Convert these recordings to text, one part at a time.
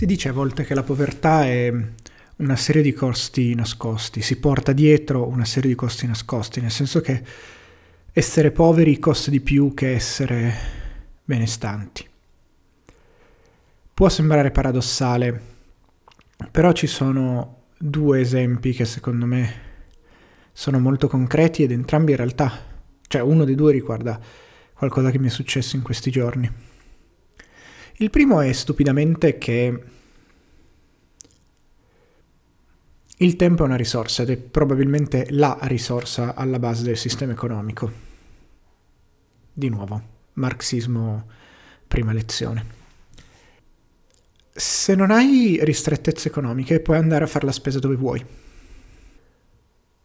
Si dice a volte che la povertà è una serie di costi nascosti, si porta dietro una serie di costi nascosti, nel senso che essere poveri costa di più che essere benestanti. Può sembrare paradossale, però ci sono due esempi che secondo me sono molto concreti ed entrambi in realtà, cioè uno dei due riguarda qualcosa che mi è successo in questi giorni. Il primo è stupidamente che il tempo è una risorsa ed è probabilmente la risorsa alla base del sistema economico. Di nuovo, marxismo prima lezione. Se non hai ristrettezze economiche puoi andare a fare la spesa dove vuoi.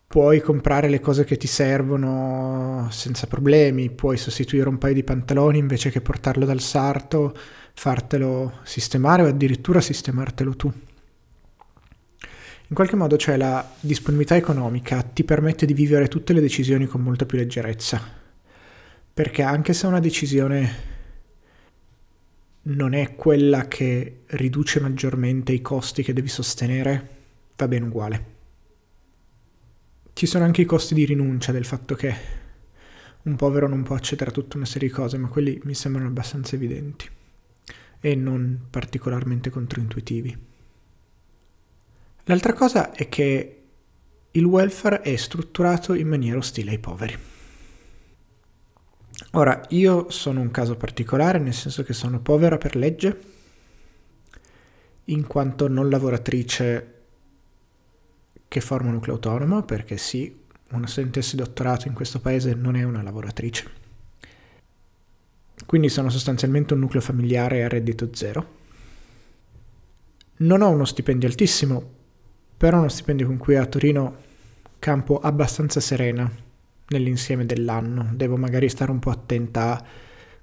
Puoi comprare le cose che ti servono senza problemi, puoi sostituire un paio di pantaloni invece che portarlo dal sarto fartelo sistemare o addirittura sistemartelo tu. In qualche modo, cioè, la disponibilità economica ti permette di vivere tutte le decisioni con molta più leggerezza. Perché anche se una decisione non è quella che riduce maggiormente i costi che devi sostenere, va bene uguale. Ci sono anche i costi di rinuncia del fatto che un povero non può accedere a tutta una serie di cose, ma quelli mi sembrano abbastanza evidenti e non particolarmente controintuitivi. L'altra cosa è che il welfare è strutturato in maniera ostile ai poveri. Ora, io sono un caso particolare, nel senso che sono povera per legge, in quanto non lavoratrice che forma un nucleo autonomo, perché sì, una studentessa di dottorato in questo paese non è una lavoratrice quindi sono sostanzialmente un nucleo familiare a reddito zero. Non ho uno stipendio altissimo, però uno stipendio con cui a Torino campo abbastanza serena nell'insieme dell'anno. Devo magari stare un po' attenta a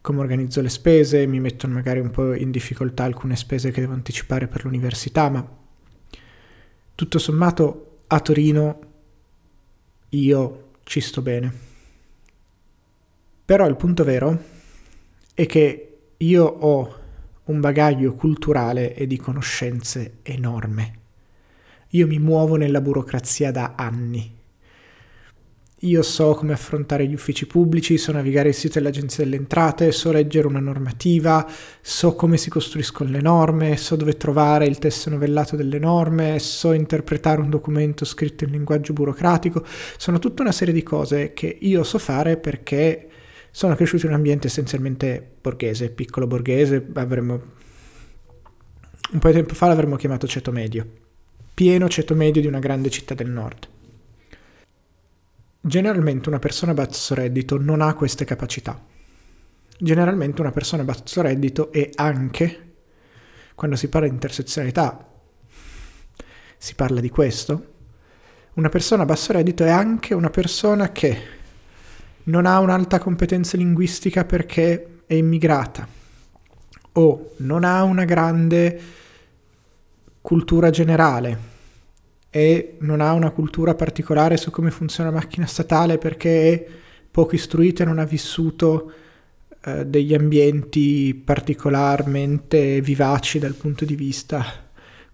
come organizzo le spese, mi mettono magari un po' in difficoltà alcune spese che devo anticipare per l'università, ma tutto sommato a Torino io ci sto bene. Però il punto vero è che io ho un bagaglio culturale e di conoscenze enorme. Io mi muovo nella burocrazia da anni. Io so come affrontare gli uffici pubblici, so navigare il sito dell'Agenzia delle Entrate, so leggere una normativa, so come si costruiscono le norme, so dove trovare il testo novellato delle norme, so interpretare un documento scritto in linguaggio burocratico. Sono tutta una serie di cose che io so fare perché sono cresciuto in un ambiente essenzialmente borghese, piccolo borghese, avremmo... un po' di tempo fa l'avremmo chiamato ceto medio, pieno ceto medio di una grande città del nord. Generalmente una persona a basso reddito non ha queste capacità. Generalmente una persona a basso reddito è anche, quando si parla di intersezionalità, si parla di questo, una persona a basso reddito è anche una persona che non ha un'alta competenza linguistica perché è immigrata o non ha una grande cultura generale e non ha una cultura particolare su come funziona la macchina statale perché è poco istruita e non ha vissuto eh, degli ambienti particolarmente vivaci dal punto di vista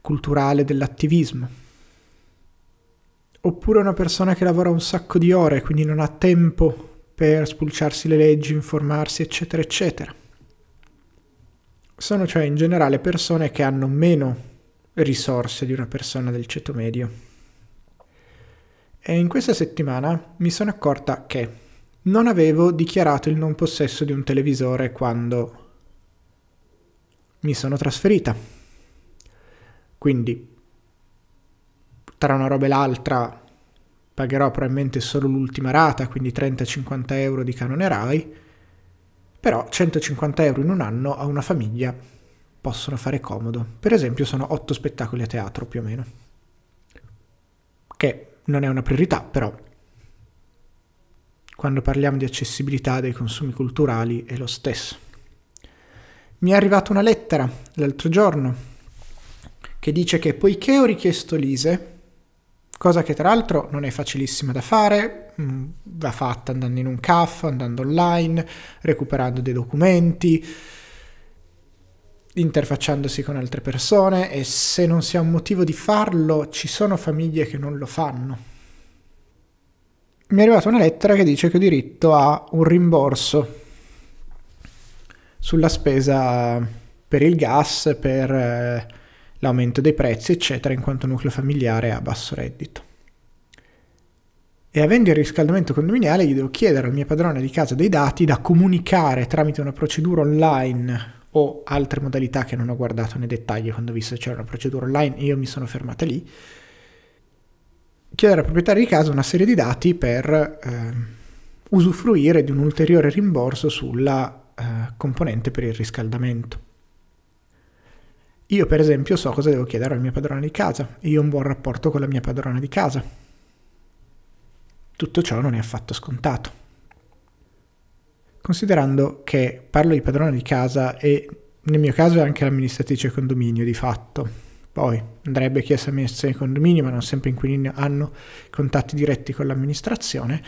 culturale dell'attivismo. Oppure una persona che lavora un sacco di ore, quindi non ha tempo per spulciarsi le leggi, informarsi, eccetera, eccetera. Sono cioè in generale persone che hanno meno risorse di una persona del ceto medio. E in questa settimana mi sono accorta che non avevo dichiarato il non possesso di un televisore quando mi sono trasferita. Quindi, tra una roba e l'altra, pagherò probabilmente solo l'ultima rata, quindi 30-50 euro di canone RAI, però 150 euro in un anno a una famiglia possono fare comodo. Per esempio sono 8 spettacoli a teatro più o meno, che non è una priorità, però quando parliamo di accessibilità dei consumi culturali è lo stesso. Mi è arrivata una lettera l'altro giorno che dice che poiché ho richiesto l'ISE, cosa che tra l'altro non è facilissima da fare, mm, va fatta andando in un CAF, andando online, recuperando dei documenti. Interfacciandosi con altre persone e se non si ha un motivo di farlo ci sono famiglie che non lo fanno. Mi è arrivata una lettera che dice che ho diritto a un rimborso sulla spesa per il gas, per eh, l'aumento dei prezzi, eccetera, in quanto nucleo familiare a basso reddito. E avendo il riscaldamento condominiale, gli devo chiedere al mio padrone di casa dei dati da comunicare tramite una procedura online o altre modalità che non ho guardato nei dettagli quando ho visto c'era una procedura online e io mi sono fermata lì, chiedere al proprietario di casa una serie di dati per eh, usufruire di un ulteriore rimborso sulla eh, componente per il riscaldamento. Io per esempio so cosa devo chiedere al mio padrone di casa io ho un buon rapporto con la mia padrona di casa. Tutto ciò non è affatto scontato considerando che parlo di padrone di casa e nel mio caso è anche l'amministratrice condominio di fatto. Poi andrebbe chiesto all'amministrazione di condominio, ma non sempre inquilini hanno contatti diretti con l'amministrazione.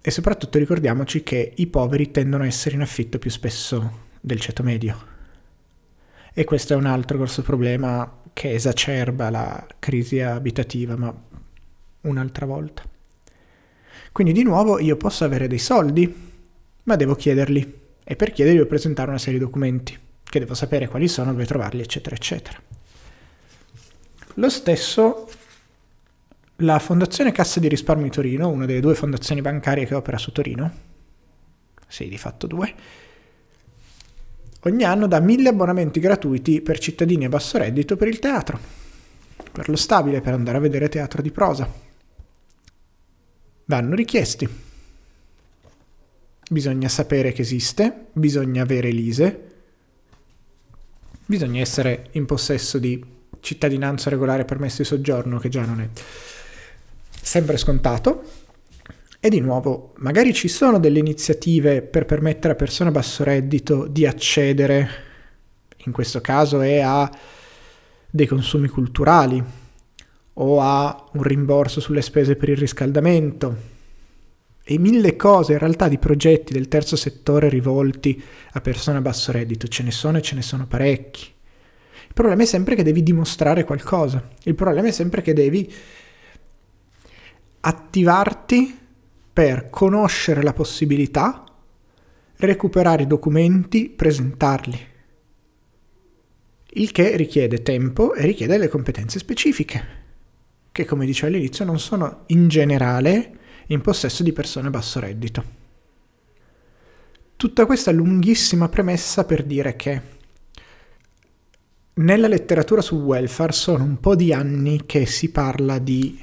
E soprattutto ricordiamoci che i poveri tendono a essere in affitto più spesso del ceto medio. E questo è un altro grosso problema che esacerba la crisi abitativa, ma un'altra volta. Quindi di nuovo io posso avere dei soldi, ma devo chiederli. E per chiederli devo presentare una serie di documenti, che devo sapere quali sono, dove trovarli, eccetera, eccetera. Lo stesso la Fondazione Cassa di Risparmio di Torino, una delle due fondazioni bancarie che opera su Torino, sì, di fatto due, ogni anno dà mille abbonamenti gratuiti per cittadini a basso reddito per il teatro, per lo stabile, per andare a vedere teatro di prosa vanno richiesti. Bisogna sapere che esiste, bisogna avere l'ISE, bisogna essere in possesso di cittadinanza regolare permesso di soggiorno, che già non è sempre scontato. E di nuovo, magari ci sono delle iniziative per permettere a persone a basso reddito di accedere, in questo caso è a dei consumi culturali, o a un rimborso sulle spese per il riscaldamento e mille cose in realtà di progetti del terzo settore rivolti a persone a basso reddito, ce ne sono e ce ne sono parecchi. Il problema è sempre che devi dimostrare qualcosa, il problema è sempre che devi attivarti per conoscere la possibilità, recuperare i documenti, presentarli. Il che richiede tempo e richiede le competenze specifiche che come dicevo all'inizio non sono in generale in possesso di persone a basso reddito. Tutta questa lunghissima premessa per dire che nella letteratura sul welfare sono un po' di anni che si parla di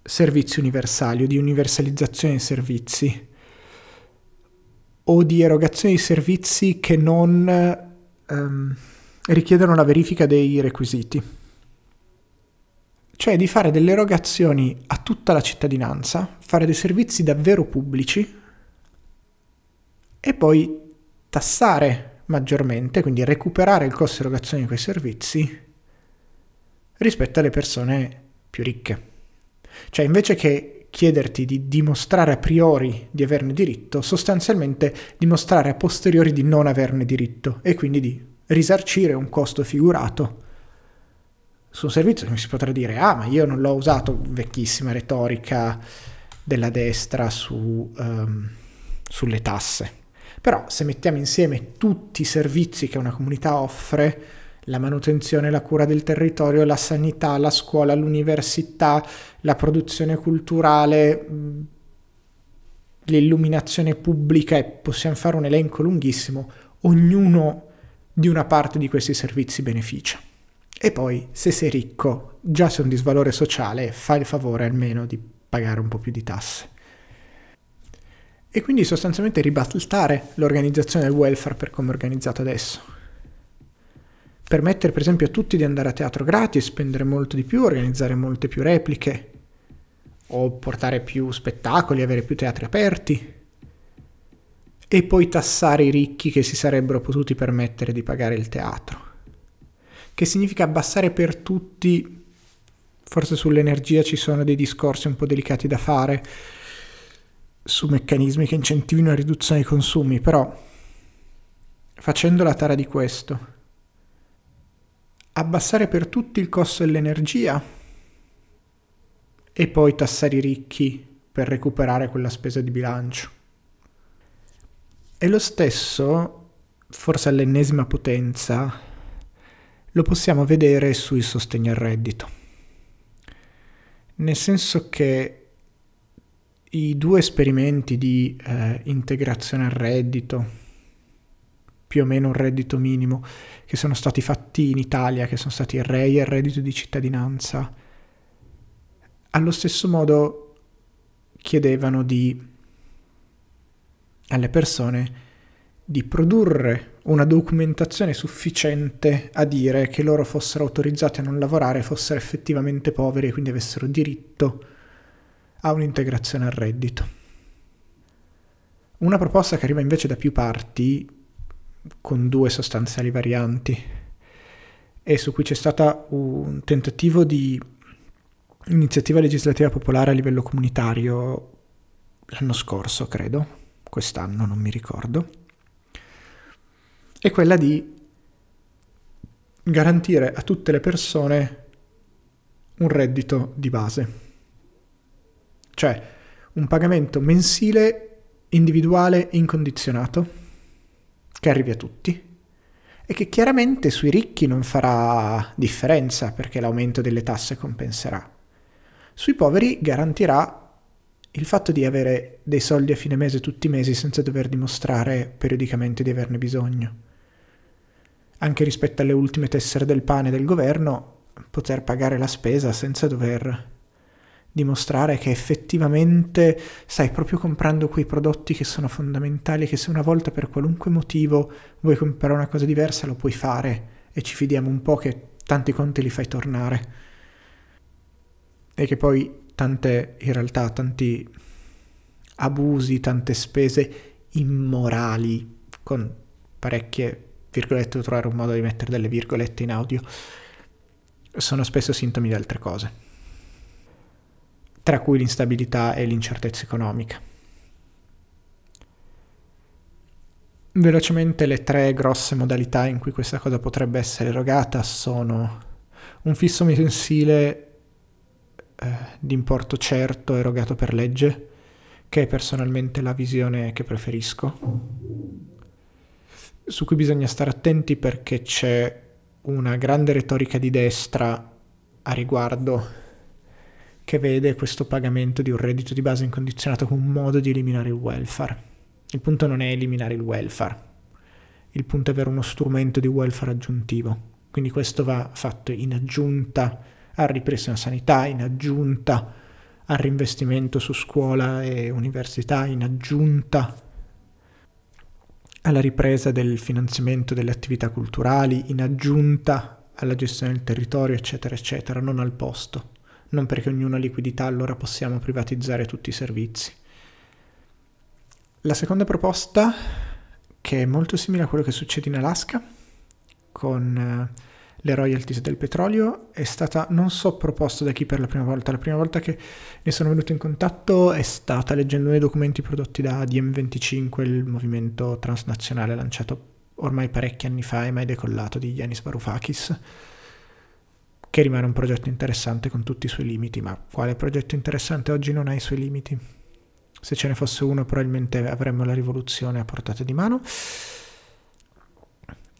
servizi universali o di universalizzazione dei servizi o di erogazione di servizi che non um, richiedono la verifica dei requisiti cioè di fare delle erogazioni a tutta la cittadinanza, fare dei servizi davvero pubblici e poi tassare maggiormente, quindi recuperare il costo di erogazione di quei servizi rispetto alle persone più ricche. Cioè invece che chiederti di dimostrare a priori di averne diritto, sostanzialmente dimostrare a posteriori di non averne diritto e quindi di risarcire un costo figurato su un servizio mi si potrà dire, ah ma io non l'ho usato, vecchissima retorica della destra su, um, sulle tasse. Però se mettiamo insieme tutti i servizi che una comunità offre, la manutenzione, la cura del territorio, la sanità, la scuola, l'università, la produzione culturale, l'illuminazione pubblica e possiamo fare un elenco lunghissimo, ognuno di una parte di questi servizi beneficia. E poi, se sei ricco, già sei un disvalore sociale, fai il favore almeno di pagare un po' più di tasse. E quindi sostanzialmente ribaltare l'organizzazione del welfare per come è organizzato adesso. Permettere per esempio a tutti di andare a teatro gratis, spendere molto di più, organizzare molte più repliche, o portare più spettacoli, avere più teatri aperti, e poi tassare i ricchi che si sarebbero potuti permettere di pagare il teatro che significa abbassare per tutti, forse sull'energia ci sono dei discorsi un po' delicati da fare, su meccanismi che incentivino la riduzione dei consumi, però facendo la tara di questo, abbassare per tutti il costo dell'energia e poi tassare i ricchi per recuperare quella spesa di bilancio. E lo stesso, forse all'ennesima potenza, lo possiamo vedere sui sostegni al reddito. Nel senso che i due esperimenti di eh, integrazione al reddito, più o meno un reddito minimo, che sono stati fatti in Italia, che sono stati il REI e il reddito di cittadinanza, allo stesso modo chiedevano di, alle persone di produrre una documentazione sufficiente a dire che loro fossero autorizzati a non lavorare, fossero effettivamente poveri e quindi avessero diritto a un'integrazione al reddito. Una proposta che arriva invece da più parti con due sostanziali varianti e su cui c'è stato un tentativo di iniziativa legislativa popolare a livello comunitario l'anno scorso, credo, quest'anno non mi ricordo, è quella di garantire a tutte le persone un reddito di base, cioè un pagamento mensile individuale incondizionato che arrivi a tutti e che chiaramente sui ricchi non farà differenza perché l'aumento delle tasse compenserà. Sui poveri garantirà il fatto di avere dei soldi a fine mese tutti i mesi senza dover dimostrare periodicamente di averne bisogno. Anche rispetto alle ultime tessere del pane del governo, poter pagare la spesa senza dover dimostrare che effettivamente stai proprio comprando quei prodotti che sono fondamentali, che se una volta per qualunque motivo vuoi comprare una cosa diversa lo puoi fare. E ci fidiamo un po' che tanti conti li fai tornare. E che poi tante, in realtà, tanti abusi, tante spese immorali con parecchie virgolette, devo trovare un modo di mettere delle virgolette in audio, sono spesso sintomi di altre cose tra cui l'instabilità e l'incertezza economica. Velocemente le tre grosse modalità in cui questa cosa potrebbe essere erogata sono un fisso mensile eh, di importo certo erogato per legge, che è personalmente la visione che preferisco, su cui bisogna stare attenti perché c'è una grande retorica di destra a riguardo che vede questo pagamento di un reddito di base incondizionato come un modo di eliminare il welfare. Il punto non è eliminare il welfare, il punto è avere uno strumento di welfare aggiuntivo. Quindi questo va fatto in aggiunta al ripristino sanità, in aggiunta al reinvestimento su scuola e università, in aggiunta alla ripresa del finanziamento delle attività culturali, in aggiunta alla gestione del territorio, eccetera, eccetera, non al posto non perché ognuno ha liquidità allora possiamo privatizzare tutti i servizi. La seconda proposta, che è molto simile a quello che succede in Alaska, con eh, le royalties del petrolio, è stata, non so proposta da chi per la prima volta, la prima volta che ne sono venuto in contatto è stata leggendo i documenti prodotti da DM25, il movimento transnazionale lanciato ormai parecchi anni fa e mai decollato di Yanis Varoufakis che rimane un progetto interessante con tutti i suoi limiti, ma quale progetto interessante oggi non ha i suoi limiti? Se ce ne fosse uno probabilmente avremmo la rivoluzione a portata di mano.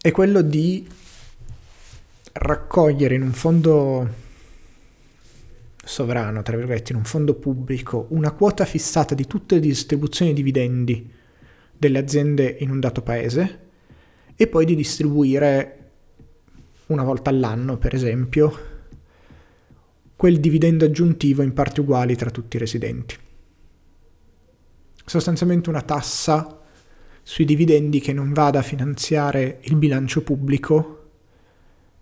È quello di raccogliere in un fondo sovrano, tra virgolette, in un fondo pubblico, una quota fissata di tutte le distribuzioni di dividendi delle aziende in un dato paese e poi di distribuire una volta all'anno, per esempio, quel dividendo aggiuntivo in parti uguali tra tutti i residenti. Sostanzialmente una tassa sui dividendi che non vada a finanziare il bilancio pubblico,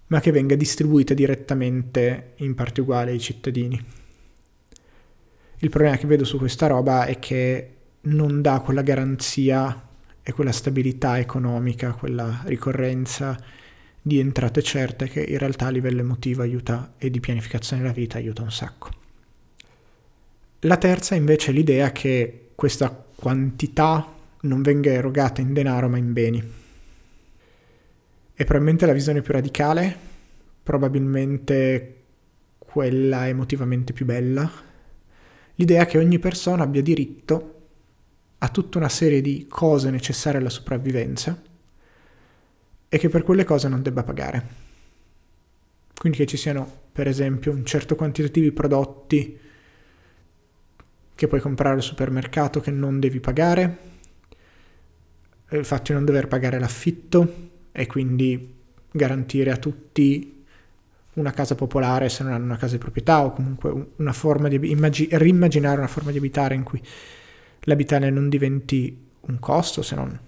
ma che venga distribuita direttamente in parti uguali ai cittadini. Il problema che vedo su questa roba è che non dà quella garanzia e quella stabilità economica, quella ricorrenza di entrate certe che in realtà a livello emotivo aiuta e di pianificazione della vita aiuta un sacco. La terza invece è l'idea che questa quantità non venga erogata in denaro ma in beni. È probabilmente la visione più radicale, probabilmente quella emotivamente più bella, l'idea che ogni persona abbia diritto a tutta una serie di cose necessarie alla sopravvivenza e che per quelle cose non debba pagare. Quindi che ci siano, per esempio, un certo quantitativo di prodotti che puoi comprare al supermercato che non devi pagare, il fatto di non dover pagare l'affitto e quindi garantire a tutti una casa popolare se non hanno una casa di proprietà o comunque una forma di immag- rimmaginare una forma di abitare in cui l'abitare non diventi un costo se non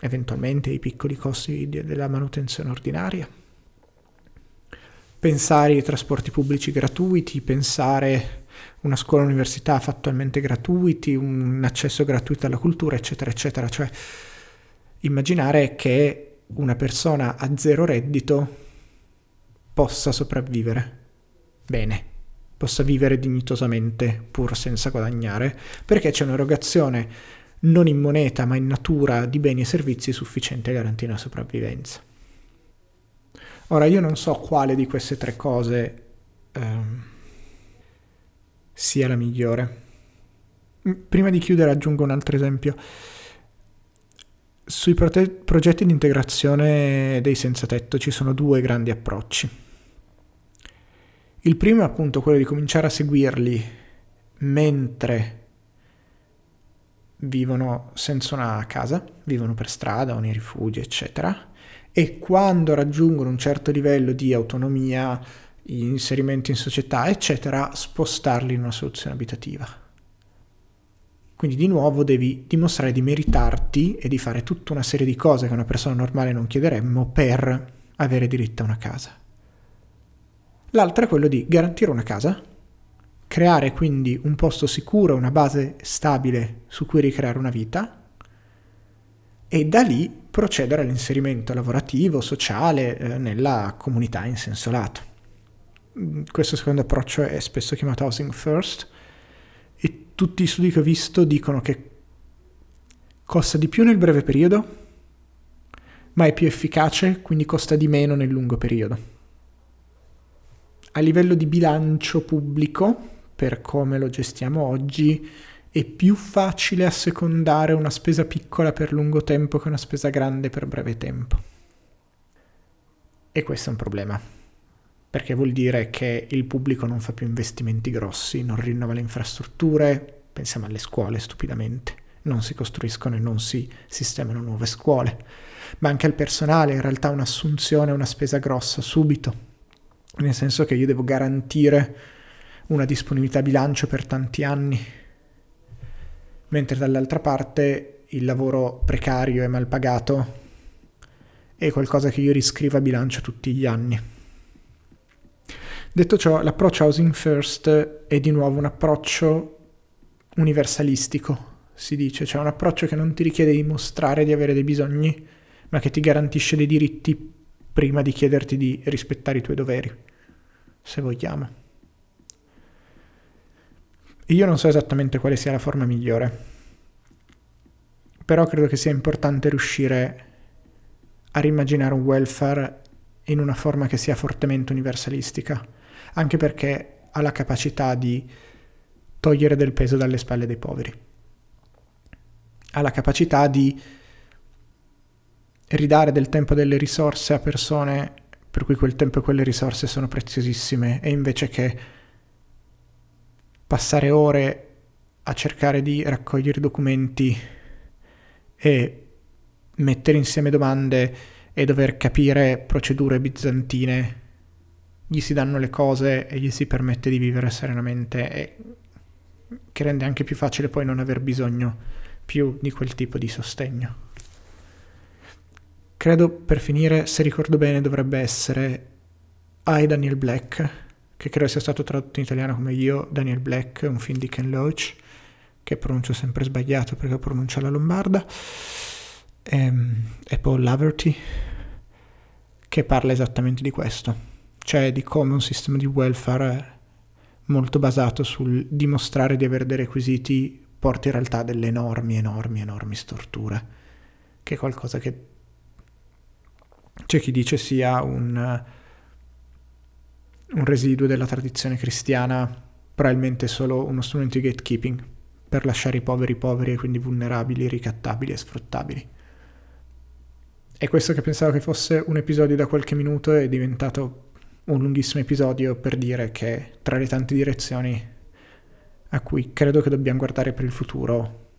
eventualmente i piccoli costi della manutenzione ordinaria. Pensare ai trasporti pubblici gratuiti, pensare una scuola università fattualmente gratuiti, un accesso gratuito alla cultura, eccetera, eccetera. Cioè immaginare che una persona a zero reddito possa sopravvivere bene, possa vivere dignitosamente pur senza guadagnare, perché c'è un'erogazione non in moneta ma in natura di beni e servizi sufficiente a garantire la sopravvivenza. Ora io non so quale di queste tre cose ehm, sia la migliore. Prima di chiudere aggiungo un altro esempio. Sui prote- progetti di integrazione dei senza tetto ci sono due grandi approcci. Il primo è appunto quello di cominciare a seguirli mentre vivono senza una casa, vivono per strada o nei rifugi, eccetera, e quando raggiungono un certo livello di autonomia, inserimento in società, eccetera, spostarli in una soluzione abitativa. Quindi di nuovo devi dimostrare di meritarti e di fare tutta una serie di cose che una persona normale non chiederemmo per avere diritto a una casa. L'altro è quello di garantire una casa, creare quindi un posto sicuro, una base stabile su cui ricreare una vita e da lì procedere all'inserimento lavorativo, sociale eh, nella comunità in senso lato. Mm, questo secondo approccio è spesso chiamato housing first tutti gli studi che ho visto dicono che costa di più nel breve periodo, ma è più efficace, quindi costa di meno nel lungo periodo. A livello di bilancio pubblico, per come lo gestiamo oggi, è più facile assecondare una spesa piccola per lungo tempo che una spesa grande per breve tempo. E questo è un problema, perché vuol dire che il pubblico non fa più investimenti grossi, non rinnova le infrastrutture, pensiamo alle scuole stupidamente, non si costruiscono e non si sistemano nuove scuole, ma anche al personale in realtà un'assunzione è una spesa grossa subito, nel senso che io devo garantire una disponibilità bilancio per tanti anni. Mentre dall'altra parte il lavoro precario e mal pagato è qualcosa che io riscrivo a bilancio tutti gli anni. Detto ciò, l'approccio Housing First è di nuovo un approccio universalistico, si dice, cioè un approccio che non ti richiede di mostrare di avere dei bisogni, ma che ti garantisce dei diritti prima di chiederti di rispettare i tuoi doveri, se vogliamo. Io non so esattamente quale sia la forma migliore, però credo che sia importante riuscire a rimmaginare un welfare in una forma che sia fortemente universalistica, anche perché ha la capacità di togliere del peso dalle spalle dei poveri, ha la capacità di ridare del tempo e delle risorse a persone per cui quel tempo e quelle risorse sono preziosissime. E invece che passare ore a cercare di raccogliere documenti e mettere insieme domande e dover capire procedure bizantine, gli si danno le cose e gli si permette di vivere serenamente e che rende anche più facile poi non aver bisogno più di quel tipo di sostegno. Credo per finire, se ricordo bene, dovrebbe essere I Daniel Black che credo sia stato tradotto in italiano come Io, Daniel Black, un film di Ken Loach, che pronuncio sempre sbagliato perché pronuncia la lombarda, e, ehm, e Paul Laverty, che parla esattamente di questo, cioè di come un sistema di welfare molto basato sul dimostrare di avere dei requisiti porta in realtà delle enormi, enormi, enormi storture, che è qualcosa che C'è chi dice sia un, un residuo della tradizione cristiana, probabilmente solo uno strumento di gatekeeping per lasciare i poveri poveri e quindi vulnerabili, ricattabili e sfruttabili. E questo che pensavo che fosse un episodio da qualche minuto è diventato un lunghissimo episodio per dire che tra le tante direzioni a cui credo che dobbiamo guardare per il futuro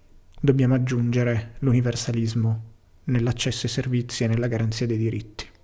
dobbiamo aggiungere l'universalismo nell'accesso ai servizi e nella garanzia dei diritti.